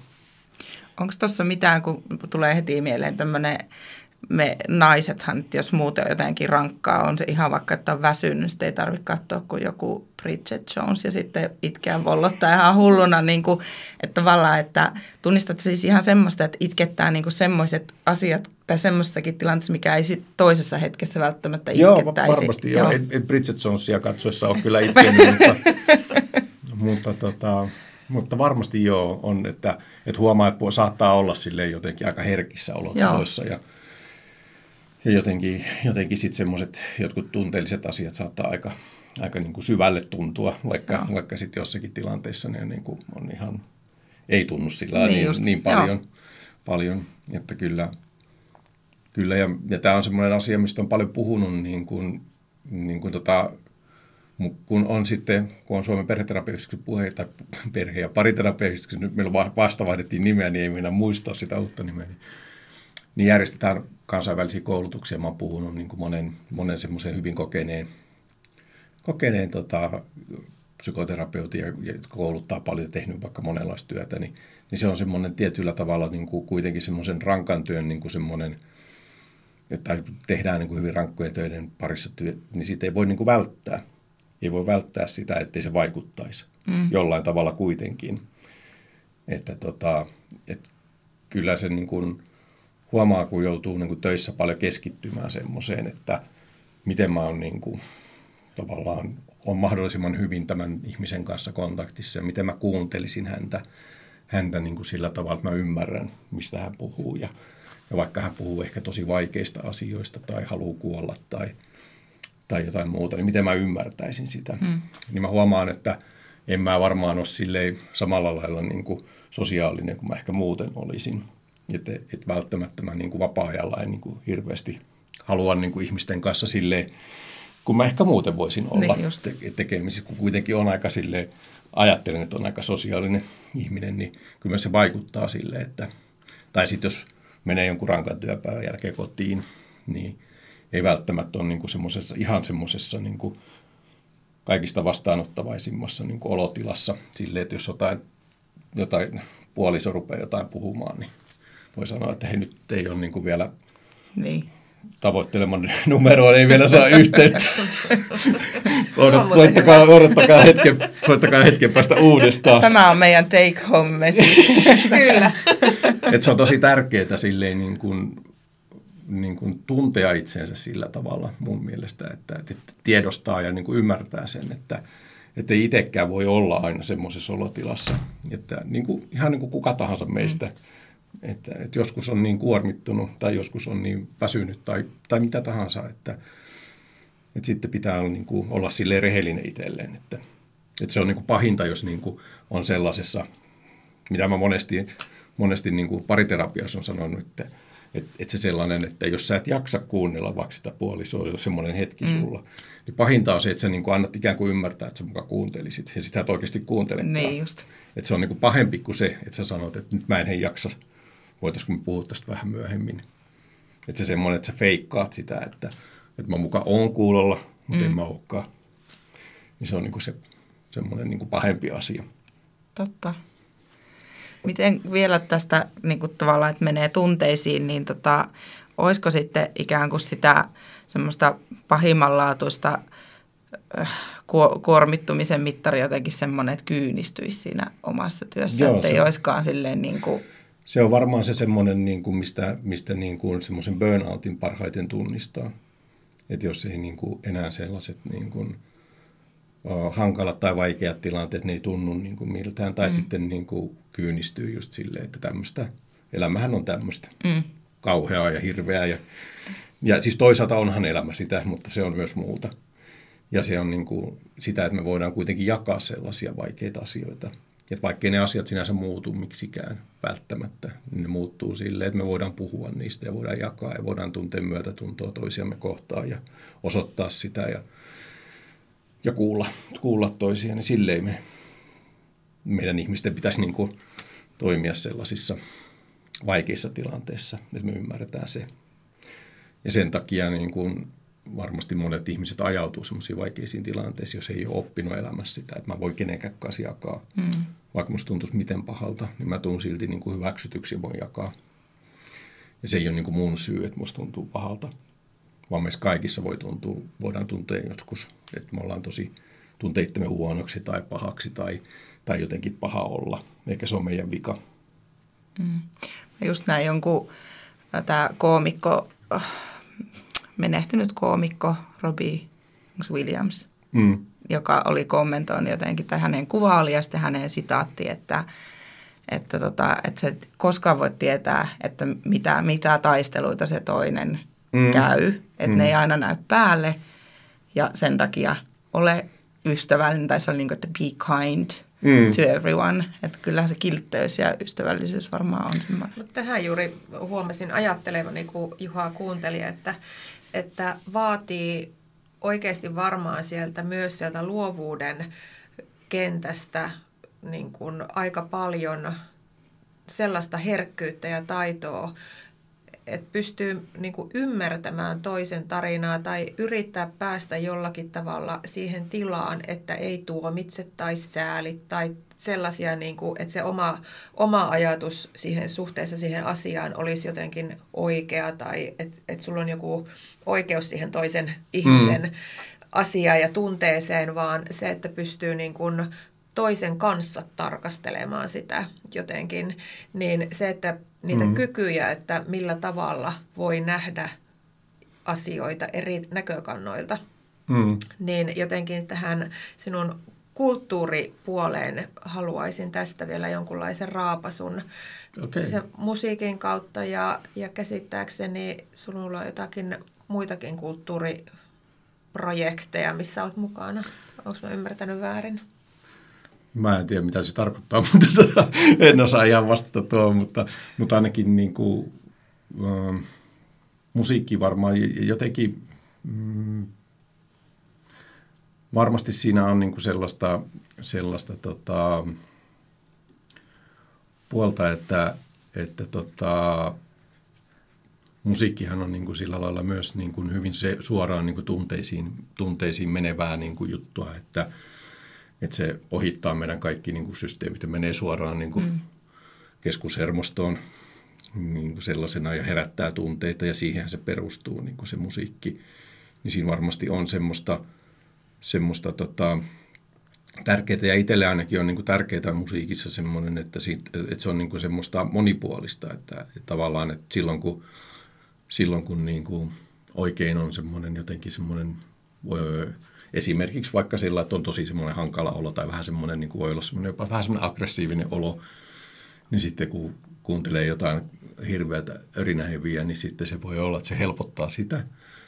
Onko tuossa mitään, kun tulee heti mieleen tämmöinen me naisethan, jos muuten on jotenkin rankkaa, on se ihan vaikka, että on väsynyt, sitten ei tarvitse katsoa kuin joku Bridget Jones ja sitten itkeä vollottaa ihan hulluna, niin kuin, että tavallaan, että tunnistat siis ihan semmoista, että itkettää niin semmoiset asiat tai semmoisessakin tilanteessa, mikä ei sit toisessa hetkessä välttämättä itkettäisi. Joo, varmasti joo. joo. Ei, Bridget Jonesia katsoessa ole kyllä itkenyt, mutta, mutta tota, mutta varmasti joo, on, että, että huomaa, että saattaa olla sille jotenkin aika herkissä olotiloissa ja, ja jotenkin, jotenkin sitten semmoiset jotkut tunteelliset asiat saattaa aika, aika niin kuin syvälle tuntua, vaikka, vaikka sitten jossakin tilanteissa ne niin kuin on ihan, ei tunnu sillä niin, niin, niin paljon, paljon, että kyllä, kyllä ja, ja tämä on semmoinen asia, mistä on paljon puhunut niin kuin, niin kuin tota, kun on sitten, kun on Suomen perheterapeutiksi puhe, tai perhe- ja pariterapeutiksi, nyt meillä vasta vaihdettiin nimeä, niin ei minä muistaa sitä uutta nimeä, niin, niin järjestetään kansainvälisiä koulutuksia. Mä oon puhunut niin kuin monen, monen semmoisen hyvin kokeneen, kokeneen tota, psykoterapeutin, jotka kouluttaa paljon tehnyt vaikka monenlaista työtä, niin, niin se on semmoinen tietyllä tavalla niin kuin kuitenkin semmoisen rankan työn niin kuin semmoinen, että tehdään niin kuin hyvin rankkojen töiden parissa työ, niin siitä ei voi niin kuin välttää ei voi välttää sitä, ettei se vaikuttaisi mm. jollain tavalla kuitenkin. Että tota, et kyllä se niin kuin huomaa, kun joutuu niin kuin töissä paljon keskittymään semmoiseen, että miten mä oon niin kuin, tavallaan on mahdollisimman hyvin tämän ihmisen kanssa kontaktissa ja miten mä kuuntelisin häntä, häntä niin kuin sillä tavalla, että mä ymmärrän, mistä hän puhuu. Ja, ja vaikka hän puhuu ehkä tosi vaikeista asioista tai haluaa kuolla tai – tai jotain muuta, niin miten mä ymmärtäisin sitä. Mm. Niin mä huomaan, että en mä varmaan ole silleen samalla lailla niin kuin sosiaalinen kuin mä ehkä muuten olisin. Että et välttämättä mä niin kuin vapaa-ajalla en niin kuin hirveästi halua niin kuin ihmisten kanssa silleen, kun mä ehkä muuten voisin olla niin te- tekemisissä, kun kuitenkin on aika silleen, ajattelen, että on aika sosiaalinen ihminen, niin kyllä se vaikuttaa silleen, että, tai sitten jos menee jonkun rankan työpäivän jälkeen kotiin, niin ei välttämättä ole niin kuin semmosessa, ihan semmoisessa niin kuin kaikista vastaanottavaisimmassa niin kuin olotilassa silleen, että jos jotain, jotain puoliso rupeaa jotain puhumaan, niin voi sanoa, että hei nyt ei ole niin kuin vielä niin. Tavoitteleman numeroon, ei vielä saa yhteyttä. Odot, soittakaa, odottakaa hetken, soittakaa hetken päästä uudestaan. Tämä on meidän take home message. Kyllä. Et se on tosi tärkeää silleen niin kuin niin kuin tuntea itsensä sillä tavalla mun mielestä, että, että tiedostaa ja niin kuin ymmärtää sen, että, että ei itsekään voi olla aina semmoisessa olotilassa, että niin kuin, ihan niin kuin kuka tahansa meistä, mm. Että, että joskus on niin kuormittunut tai joskus on niin väsynyt tai, tai mitä tahansa, että, että sitten pitää olla, niin kuin, olla sille rehellinen itselleen, että, että se on niin kuin pahinta, jos niin kuin on sellaisessa, mitä mä monesti, monesti niin kuin pariterapiassa on sanonut, että että et se sellainen, että jos sä et jaksa kuunnella vaikka sitä puolisoa, jos semmoinen hetki mm. sulla, niin pahinta on se, että sä niin kuin annat ikään kuin ymmärtää, että sä mukaan kuuntelisit, ja sit sä et oikeasti kuuntele. Niin just. Että se on niin kuin pahempi kuin se, että sä sanot, että nyt mä en hei jaksa, voitaisiko me puhua tästä vähän myöhemmin. Että se semmoinen, että sä feikkaat sitä, että, että mä mukaan oon kuulolla, mutta mm. en mä olekaan. Niin se on niin kuin se semmoinen niin kuin pahempi asia. Totta. Miten vielä tästä niin kuin tavallaan, että menee tunteisiin, niin tota, olisiko sitten ikään kuin sitä semmoista pahimmanlaatuista äh, kuormittumisen mittari jotenkin semmoinen, että kyynistyisi siinä omassa työssä, Joo, että ei olisikaan silleen niin kuin... Se on varmaan se semmoinen, niin kuin mistä, mistä niin kuin semmoisen burnoutin parhaiten tunnistaa. Että jos ei niin kuin enää sellaiset niin kuin – hankalat tai vaikeat tilanteet, ne ei tunnu niin kuin miltään. Tai mm. sitten niin kuin kyynistyy just silleen, että tämmöistä, elämähän on tämmöistä mm. kauheaa ja hirveää. Ja, ja siis toisaalta onhan elämä sitä, mutta se on myös muuta. Ja se on niin kuin sitä, että me voidaan kuitenkin jakaa sellaisia vaikeita asioita. Että vaikkei ne asiat sinänsä muutu miksikään välttämättä, niin ne muuttuu silleen, että me voidaan puhua niistä ja voidaan jakaa ja voidaan tuntea myötätuntoa toisiamme kohtaan ja osoittaa sitä ja, ja kuulla, kuulla toisia, niin silleen me, meidän ihmisten pitäisi niin kuin toimia sellaisissa vaikeissa tilanteissa, että me ymmärretään se. Ja sen takia niin kuin varmasti monet ihmiset ajautuu semmoisiin vaikeisiin tilanteisiin, jos ei ole oppinut elämässä sitä, että mä voin kenenkään kanssa jakaa. Mm. Vaikka musta tuntuisi miten pahalta, niin mä tuun silti niin kuin hyväksytyksi ja voin jakaa. Ja se ei ole niin kuin mun syy, että musta tuntuu pahalta, vaan meissä kaikissa voi tuntua, voidaan tuntea joskus, että me ollaan tosi tunteittemme huonoksi tai pahaksi tai, tai jotenkin paha olla, eikä se ole meidän vika. Mm. Just näin jonkun, tämä koomikko menehtynyt koomikko Robbie Williams, mm. joka oli kommentoinut jotenkin, tai hänen kuva oli ja sitten hänen sitaatti, että, että, tota, että se koskaan voi tietää, että mitä, mitä taisteluita se toinen mm. käy, että mm. ne ei aina näy päälle ja sen takia ole ystävällinen, tai se oli niin kuin, että be kind mm. to everyone. Että kyllähän se kiltteys ja ystävällisyys varmaan on semmoinen. Mutta tähän juuri huomasin ajattelevani, kun Juha kuunteli, että, että vaatii oikeasti varmaan sieltä myös sieltä luovuuden kentästä niin kuin aika paljon sellaista herkkyyttä ja taitoa, että pystyy niin kuin ymmärtämään toisen tarinaa tai yrittää päästä jollakin tavalla siihen tilaan, että ei tuomitse tai sääli tai sellaisia, niin kuin, että se oma, oma ajatus siihen suhteessa siihen asiaan olisi jotenkin oikea tai että, että sulla on joku oikeus siihen toisen ihmisen mm. asiaan ja tunteeseen, vaan se, että pystyy niin kuin toisen kanssa tarkastelemaan sitä jotenkin, niin se, että niitä mm. kykyjä, että millä tavalla voi nähdä asioita eri näkökannoilta, mm. niin jotenkin tähän sinun kulttuuripuoleen haluaisin tästä vielä jonkunlaisen raapasun okay. sen musiikin kautta ja, ja käsittääkseni sinulla on jotakin muitakin kulttuuriprojekteja, missä olet mukana. Onko mä ymmärtänyt väärin? Mä en tiedä, mitä se tarkoittaa, mutta tota, en osaa ihan vastata tuohon, mutta, mutta ainakin niin kuin, äh, musiikki varmaan jotenkin, mm, varmasti siinä on niin kuin sellaista, sellaista tota, puolta, että, että tota, musiikkihan on niin kuin sillä lailla myös niin kuin hyvin se suoraan niin kuin tunteisiin, tunteisiin menevää niin kuin juttua, että, että se ohittaa meidän kaikki niin kuin systeemit ja menee suoraan niin kuin mm. keskushermostoon niin kuin sellaisena ja herättää tunteita ja siihen se perustuu niin kuin se musiikki. Niin siinä varmasti on semmoista, semmoista tota, tärkeää ja itselle ainakin on niin kuin tärkeää musiikissa semmoinen, että, siitä, että se on niin kuin semmoista monipuolista, että, että tavallaan että silloin kun, silloin kun niin kuin oikein on semmoinen jotenkin semmoinen Esimerkiksi vaikka sillä, että on tosi semmoinen hankala olo tai vähän semmoinen, niin kuin voi olla semmoinen, jopa vähän semmoinen aggressiivinen olo, niin sitten kun kuuntelee jotain hirveätä örinäheviä, niin sitten se voi olla, että se helpottaa sitä.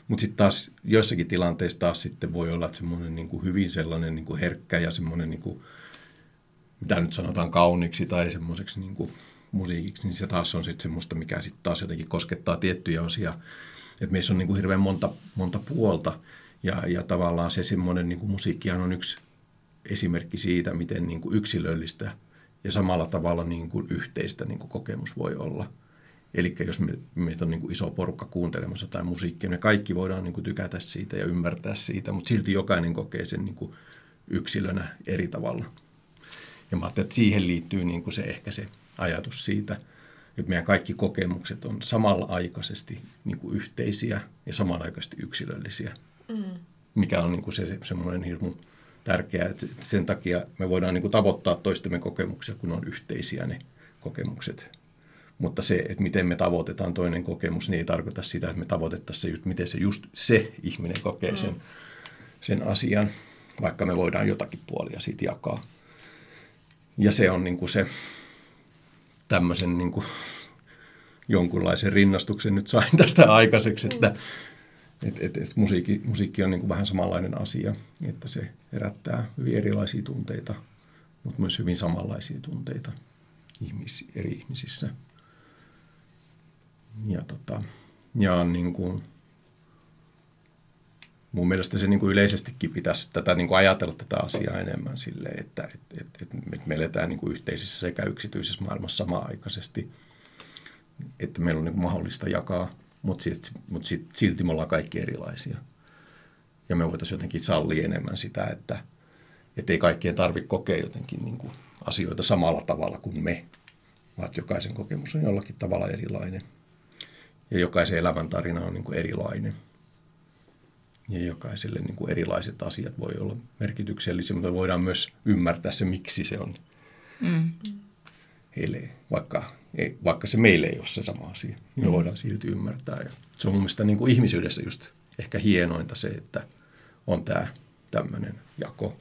Mutta sitten taas joissakin tilanteissa taas sitten voi olla, että semmoinen niin kuin hyvin sellainen niin kuin herkkä ja semmoinen, niin kuin, mitä nyt sanotaan kauniiksi tai semmoiseksi niin kuin musiikiksi, niin se taas on sitten semmoista, mikä sitten taas jotenkin koskettaa tiettyjä osia. Että meissä on niin kuin hirveän monta, monta puolta. Ja, ja tavallaan se semmoinen niin kuin musiikkihan on yksi esimerkki siitä, miten niin kuin yksilöllistä ja samalla tavalla niin kuin yhteistä niin kuin kokemus voi olla. Eli jos me, meitä on niin kuin iso porukka kuuntelemassa jotain musiikkia, me kaikki voidaan niin kuin tykätä siitä ja ymmärtää siitä, mutta silti jokainen kokee sen niin kuin yksilönä eri tavalla. Ja mä että siihen liittyy niin kuin se ehkä se ajatus siitä, että meidän kaikki kokemukset on samalla aikaisesti niin kuin yhteisiä ja samanaikaisesti yksilöllisiä – mm. mikä on niin kuin se semmoinen hirmu tärkeää, että sen takia me voidaan niin kuin tavoittaa toistemme kokemuksia, kun on yhteisiä ne kokemukset. Mutta se, että miten me tavoitetaan toinen kokemus, niin ei tarkoita sitä, että me tavoitettaisiin se, miten se just se ihminen kokee sen, mm. sen asian, vaikka me voidaan jotakin puolia siitä jakaa. Ja se on niin kuin se tämmöisen niin kuin jonkunlaisen rinnastuksen nyt sain tästä aikaiseksi, että, mm et, et, et musiikki, musiikki on niin kuin vähän samanlainen asia, että se herättää hyvin erilaisia tunteita mutta myös hyvin samanlaisia tunteita ihmis, eri ihmisissä. Ja, tota, ja niin kuin, mun mielestä se niin kuin yleisestikin pitäisi tätä niin kuin ajatella tätä asiaa enemmän silleen, että et, et, et, et me eletään niin kuin yhteisessä sekä yksityisessä maailmassa samaaikaisesti, että meillä on niin kuin mahdollista jakaa, mutta, sit, mutta sit, silti me ollaan kaikki erilaisia. Ja me voitaisiin jotenkin sallia enemmän sitä, että et ei kaikkien tarvitse kokea jotenkin niin kuin asioita samalla tavalla kuin me, vaan jokaisen kokemus on jollakin tavalla erilainen. Ja jokaisen elämäntarina on niin kuin erilainen – ja jokaiselle niin kuin erilaiset asiat voi olla merkityksellisiä, mutta voidaan myös ymmärtää se, miksi se on mm. Heille, vaikka, ei, vaikka se meille ei ole se sama asia, niin me mm. voidaan silti ymmärtää. Ja se on mun mielestä niin kuin ihmisyydessä just ehkä hienointa se, että on tämä tämmöinen jako,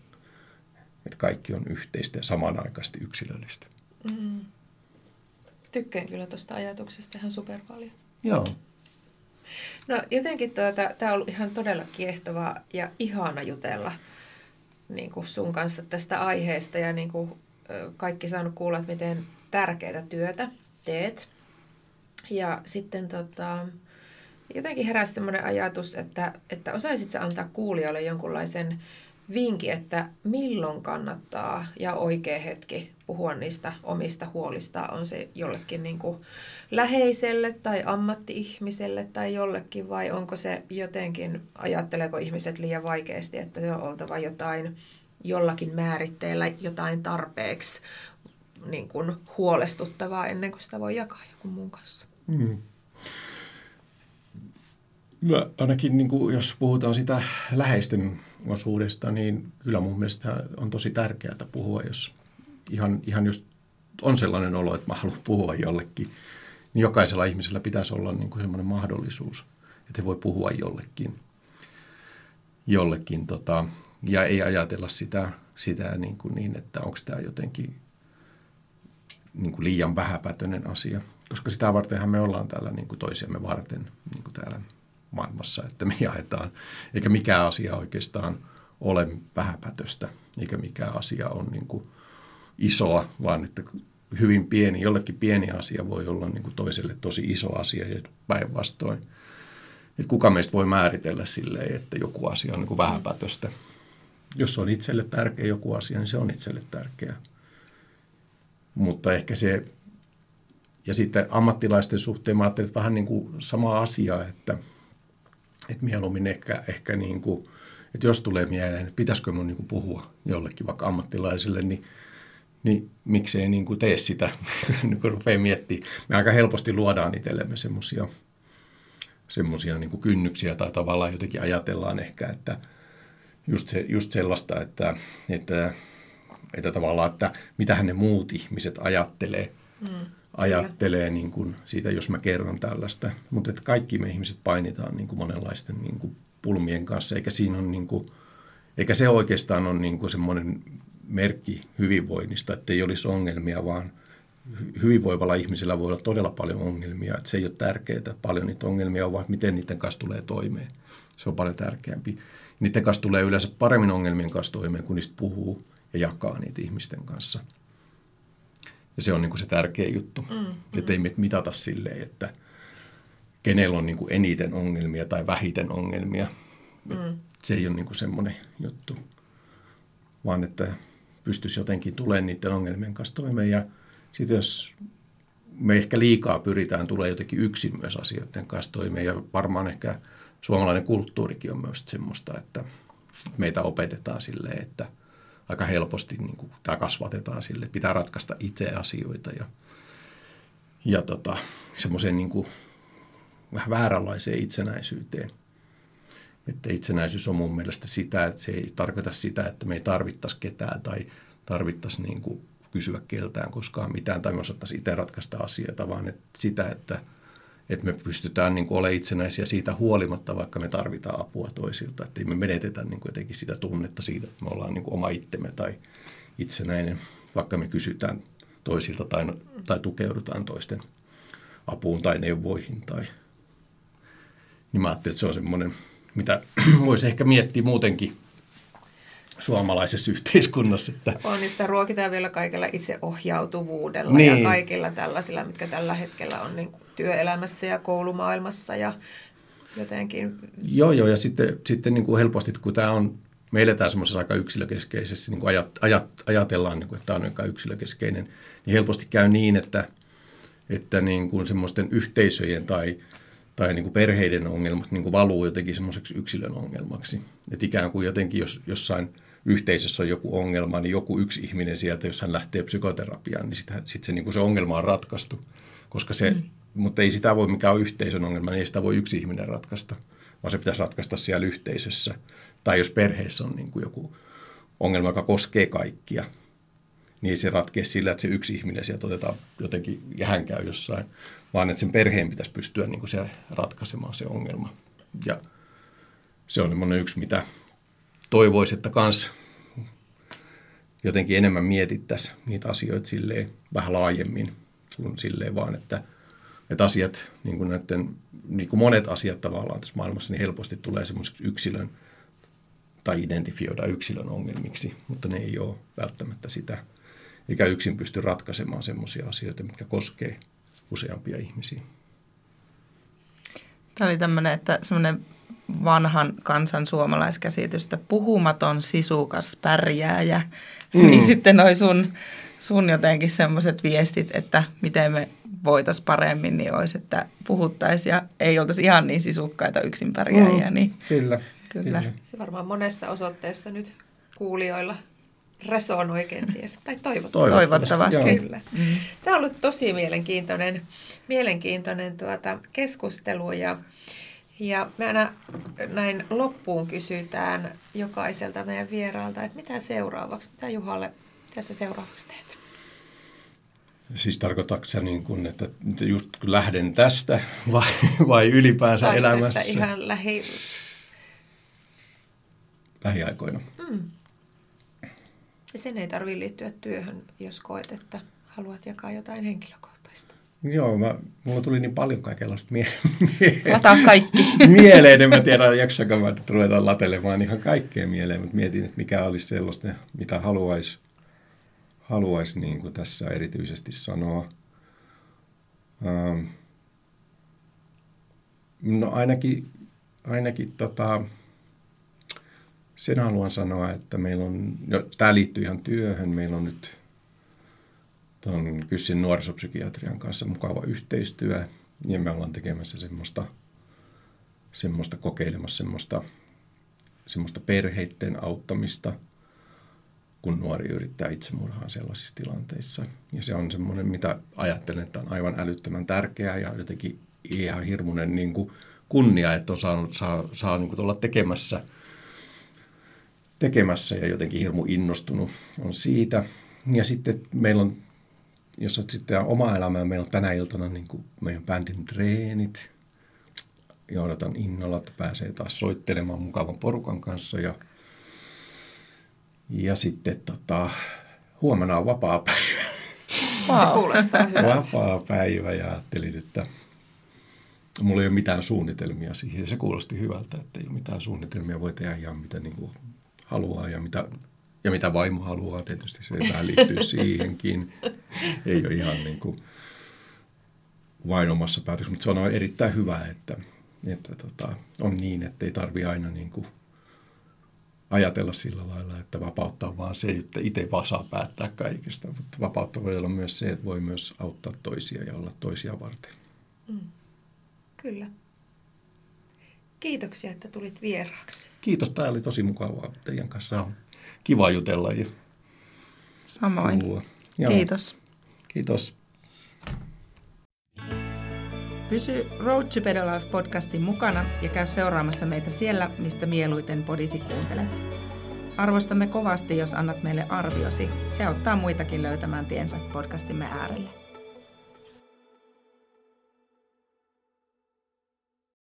että kaikki on yhteistä ja samanaikaisesti yksilöllistä. Mm. Tykkään kyllä tuosta ajatuksesta ihan super paljon. Joo. No jotenkin tuota, tämä on ollut ihan todella kiehtova ja ihana jutella niin kuin sun kanssa tästä aiheesta ja niin kuin, kaikki saanut kuulla, että miten tärkeää työtä teet. Ja sitten tota, jotenkin heräsi sellainen ajatus, että, että osaisit antaa kuulijoille jonkunlaisen vinkki, että milloin kannattaa ja oikea hetki puhua niistä omista huolista, on se jollekin niin kuin läheiselle tai ammatti-ihmiselle tai jollekin, vai onko se jotenkin, ajatteleeko ihmiset liian vaikeasti, että se on oltava jotain jollakin määritteellä jotain tarpeeksi niin kuin huolestuttavaa ennen kuin sitä voi jakaa jonkun muun kanssa. Mm. Mä ainakin niin kuin, jos puhutaan sitä läheisten osuudesta, niin kyllä mun mielestä on tosi tärkeää puhua, jos ihan, ihan just on sellainen olo, että mä haluan puhua jollekin, niin jokaisella ihmisellä pitäisi olla niin kuin semmoinen mahdollisuus, että he voi puhua jollekin. jollekin tota, ja ei ajatella sitä, sitä niin, kuin niin, että onko tämä jotenkin niin kuin liian vähäpätöinen asia. Koska sitä vartenhan me ollaan täällä niin kuin toisiamme varten niin kuin täällä maailmassa, että me jaetaan. Eikä mikään asia oikeastaan ole vähäpätöstä, eikä mikään asia on niin kuin isoa, vaan että hyvin pieni, jollekin pieni asia voi olla niin kuin toiselle tosi iso asia ja päinvastoin. Että kuka meistä voi määritellä silleen, että joku asia on niin kuin vähäpätöstä. Jos on itselle tärkeä joku asia, niin se on itselle tärkeä. Mutta ehkä se, ja sitten ammattilaisten suhteen mä ajattelin, että vähän niin kuin sama asia, että – että mieluummin ehkä, ehkä niin kuin, että jos tulee mieleen, että pitäisikö mun niin kuin puhua jollekin vaikka ammattilaiselle, niin, niin miksei niin kuin tee sitä, niin kun rupeaa miettimään. Me aika helposti luodaan itsellemme semmoisia semmoisia niin kynnyksiä tai tavallaan jotenkin ajatellaan ehkä, että just, se, just sellaista, että, että, että tavallaan, että mitä ne muut ihmiset ajattelee. Mm ajattelee niin kuin siitä, jos mä kerron tällaista. Mutta että kaikki me ihmiset painitaan niin kuin monenlaisten niin kuin pulmien kanssa, eikä siinä on niin kuin, eikä se oikeastaan ole niin kuin semmoinen merkki hyvinvoinnista, että ei olisi ongelmia, vaan hyvinvoivalla ihmisellä voi olla todella paljon ongelmia. Että se ei ole tärkeää, paljon niitä ongelmia on, vaan miten niiden kanssa tulee toimeen. Se on paljon tärkeämpi. Niiden kanssa tulee yleensä paremmin ongelmien kanssa toimeen, kun niistä puhuu ja jakaa niitä ihmisten kanssa – ja se on niin kuin se tärkeä juttu, mm, mm. että ei mitata silleen, että kenellä on niin kuin eniten ongelmia tai vähiten ongelmia. Mm. Se ei ole niin kuin semmoinen juttu, vaan että pystyisi jotenkin tulemaan niiden ongelmien kanssa toimeen. Ja sitten jos me ehkä liikaa pyritään tulee jotenkin yksin myös asioiden kanssa toimeen ja varmaan ehkä suomalainen kulttuurikin on myös semmoista, että meitä opetetaan silleen, että – aika helposti niin kuin, tämä kasvatetaan sille, pitää ratkaista itse asioita ja, ja tota, semmoiseen niin kuin, vähän vääränlaiseen itsenäisyyteen. Että itsenäisyys on mun mielestä sitä, että se ei tarkoita sitä, että me ei tarvittaisi ketään tai tarvittaisi niin kuin kysyä keltään koskaan mitään tai me osattaisiin itse ratkaista asioita, vaan että sitä, että – että me pystytään niin kuin olemaan itsenäisiä siitä huolimatta, vaikka me tarvitaan apua toisilta. Että ei me menetetä niin kuin jotenkin sitä tunnetta siitä, että me ollaan niin kuin oma itsemme tai itsenäinen, vaikka me kysytään toisilta tai, tai tukeudutaan toisten apuun tai neuvoihin. Tai... Niin mä ajattelin, että se on semmoinen, mitä voisi ehkä miettiä muutenkin suomalaisessa yhteiskunnassa. Että... On, niin sitä ruokitaan vielä kaikella itseohjautuvuudella niin. ja kaikilla tällaisilla, mitkä tällä hetkellä on niin työelämässä ja koulumaailmassa ja jotenkin. Joo, joo, ja sitten, sitten niin kuin helposti, kun tämä on, me eletään semmoisessa aika yksilökeskeisessä, niin kuin ajat, ajat, ajatellaan, niin kuin, että tämä on aika yksilökeskeinen, niin helposti käy niin, että, että niin kuin semmoisten yhteisöjen tai, tai niin kuin perheiden ongelmat niin kuin valuu jotenkin semmoiseksi yksilön ongelmaksi. Että ikään kuin jotenkin, jos jossain yhteisössä on joku ongelma, niin joku yksi ihminen sieltä, jos hän lähtee psykoterapiaan, niin sitten sit se, niin kuin se ongelma on ratkaistu. Koska se, mm. Mutta ei sitä voi, mikä on yhteisön ongelma, niin ei sitä voi yksi ihminen ratkaista, vaan se pitäisi ratkaista siellä yhteisössä. Tai jos perheessä on niin kuin joku ongelma, joka koskee kaikkia, niin ei se ratkea sillä, että se yksi ihminen sieltä otetaan jotenkin ja hän käy jossain, vaan että sen perheen pitäisi pystyä niin kuin ratkaisemaan se ongelma. Ja se on yksi, mitä toivoisi, että kans jotenkin enemmän mietittäisiin niitä asioita silleen vähän laajemmin kuin silleen vaan, että, että asiat, niin kuin, näiden, niin kuin monet asiat tavallaan tässä maailmassa, niin helposti tulee semmoiseksi yksilön tai identifioida yksilön ongelmiksi, mutta ne ei ole välttämättä sitä, eikä yksin pysty ratkaisemaan semmoisia asioita, mitkä koskee useampia ihmisiä. Tämä oli tämmöinen, että semmoinen vanhan kansan suomalaiskäsitystä puhumaton, sisukas, pärjääjä, mm. niin sitten noi sun, sun jotenkin semmoiset viestit, että miten me voitaisiin paremmin, niin olisi, että puhuttaisiin ja ei oltaisi ihan niin sisukkaita yksin pärjääjiä. Mm. Niin kyllä, kyllä. kyllä. Se varmaan monessa osoitteessa nyt kuulijoilla resonoi kenties, tai toivottavasti. Toivottavasti. Kyllä. Mm. Tämä on ollut tosi mielenkiintoinen, mielenkiintoinen tuota keskustelu ja ja me aina näin loppuun kysytään jokaiselta meidän vieraalta, että mitä seuraavaksi, mitä Juhalle, mitä sä seuraavaksi teet? Siis tarkoitatko sä niin kuin, että just lähden tästä vai, vai ylipäänsä tai elämässä? Tässä ihan lähi... Lähiaikoina. Mm. Ja sen ei tarvitse liittyä työhön, jos koet, että haluat jakaa jotain henkilökohtaista. Joo, mä, mulla tuli niin paljon kaikenlaista mie- mie- kaikki. mieleen. En mä tiedä, jaksanko mä ruveta latelemaan ihan kaikkea mieleen, mutta mietin, että mikä olisi sellaista, mitä haluaisi haluais, niin kuin tässä erityisesti sanoa. Ähm, no ainakin, ainakin tota, sen haluan sanoa, että meillä on, no, tämä liittyy ihan työhön, meillä on nyt tuon Kyssin nuorisopsykiatrian kanssa mukava yhteistyö ja me ollaan tekemässä semmoista, semmoista kokeilemassa semmoista, semmoista perheiden auttamista, kun nuori yrittää itsemurhaa sellaisissa tilanteissa. Ja se on semmoinen, mitä ajattelen, että on aivan älyttömän tärkeää ja jotenkin ihan hirmuinen niin kuin kunnia, että on saanut, saa, saa niin kuin olla tekemässä, tekemässä ja jotenkin hirmu innostunut on siitä. Ja sitten meillä on jos olet sitten oma elämää, meillä on tänä iltana niin kuin meidän bändin treenit. Ja odotan innolla, että pääsee taas soittelemaan mukavan porukan kanssa. Ja, ja sitten tota, huomenna on vapaa päivä. Wow. Se kuulostaa hyvältä. Vapaa päivä ja ajattelin, että mulla ei ole mitään suunnitelmia siihen. Se kuulosti hyvältä, että ei ole mitään suunnitelmia. Voi tehdä ihan mitä niin kuin haluaa ja mitä ja mitä vaimo haluaa, tietysti se vähän liittyy siihenkin. Ei ole ihan niin kuin vain omassa päätöksessä, mutta se on erittäin hyvä, että, että tota, on niin, että ei tarvi aina niin kuin ajatella sillä lailla, että vapauttaa vaan se, että itse vaan saa päättää kaikesta. Mutta vapautta voi olla myös se, että voi myös auttaa toisia ja olla toisia varten. Mm. Kyllä. Kiitoksia, että tulit vieraaksi. Kiitos, tämä oli tosi mukavaa teidän kanssa kiva jutella ja Samoin. Kuulua. Kiitos. Kiitos. Pysy Road to Better Life podcastin mukana ja käy seuraamassa meitä siellä, mistä mieluiten podisi kuuntelet. Arvostamme kovasti, jos annat meille arviosi. Se auttaa muitakin löytämään tiensä podcastimme äärelle.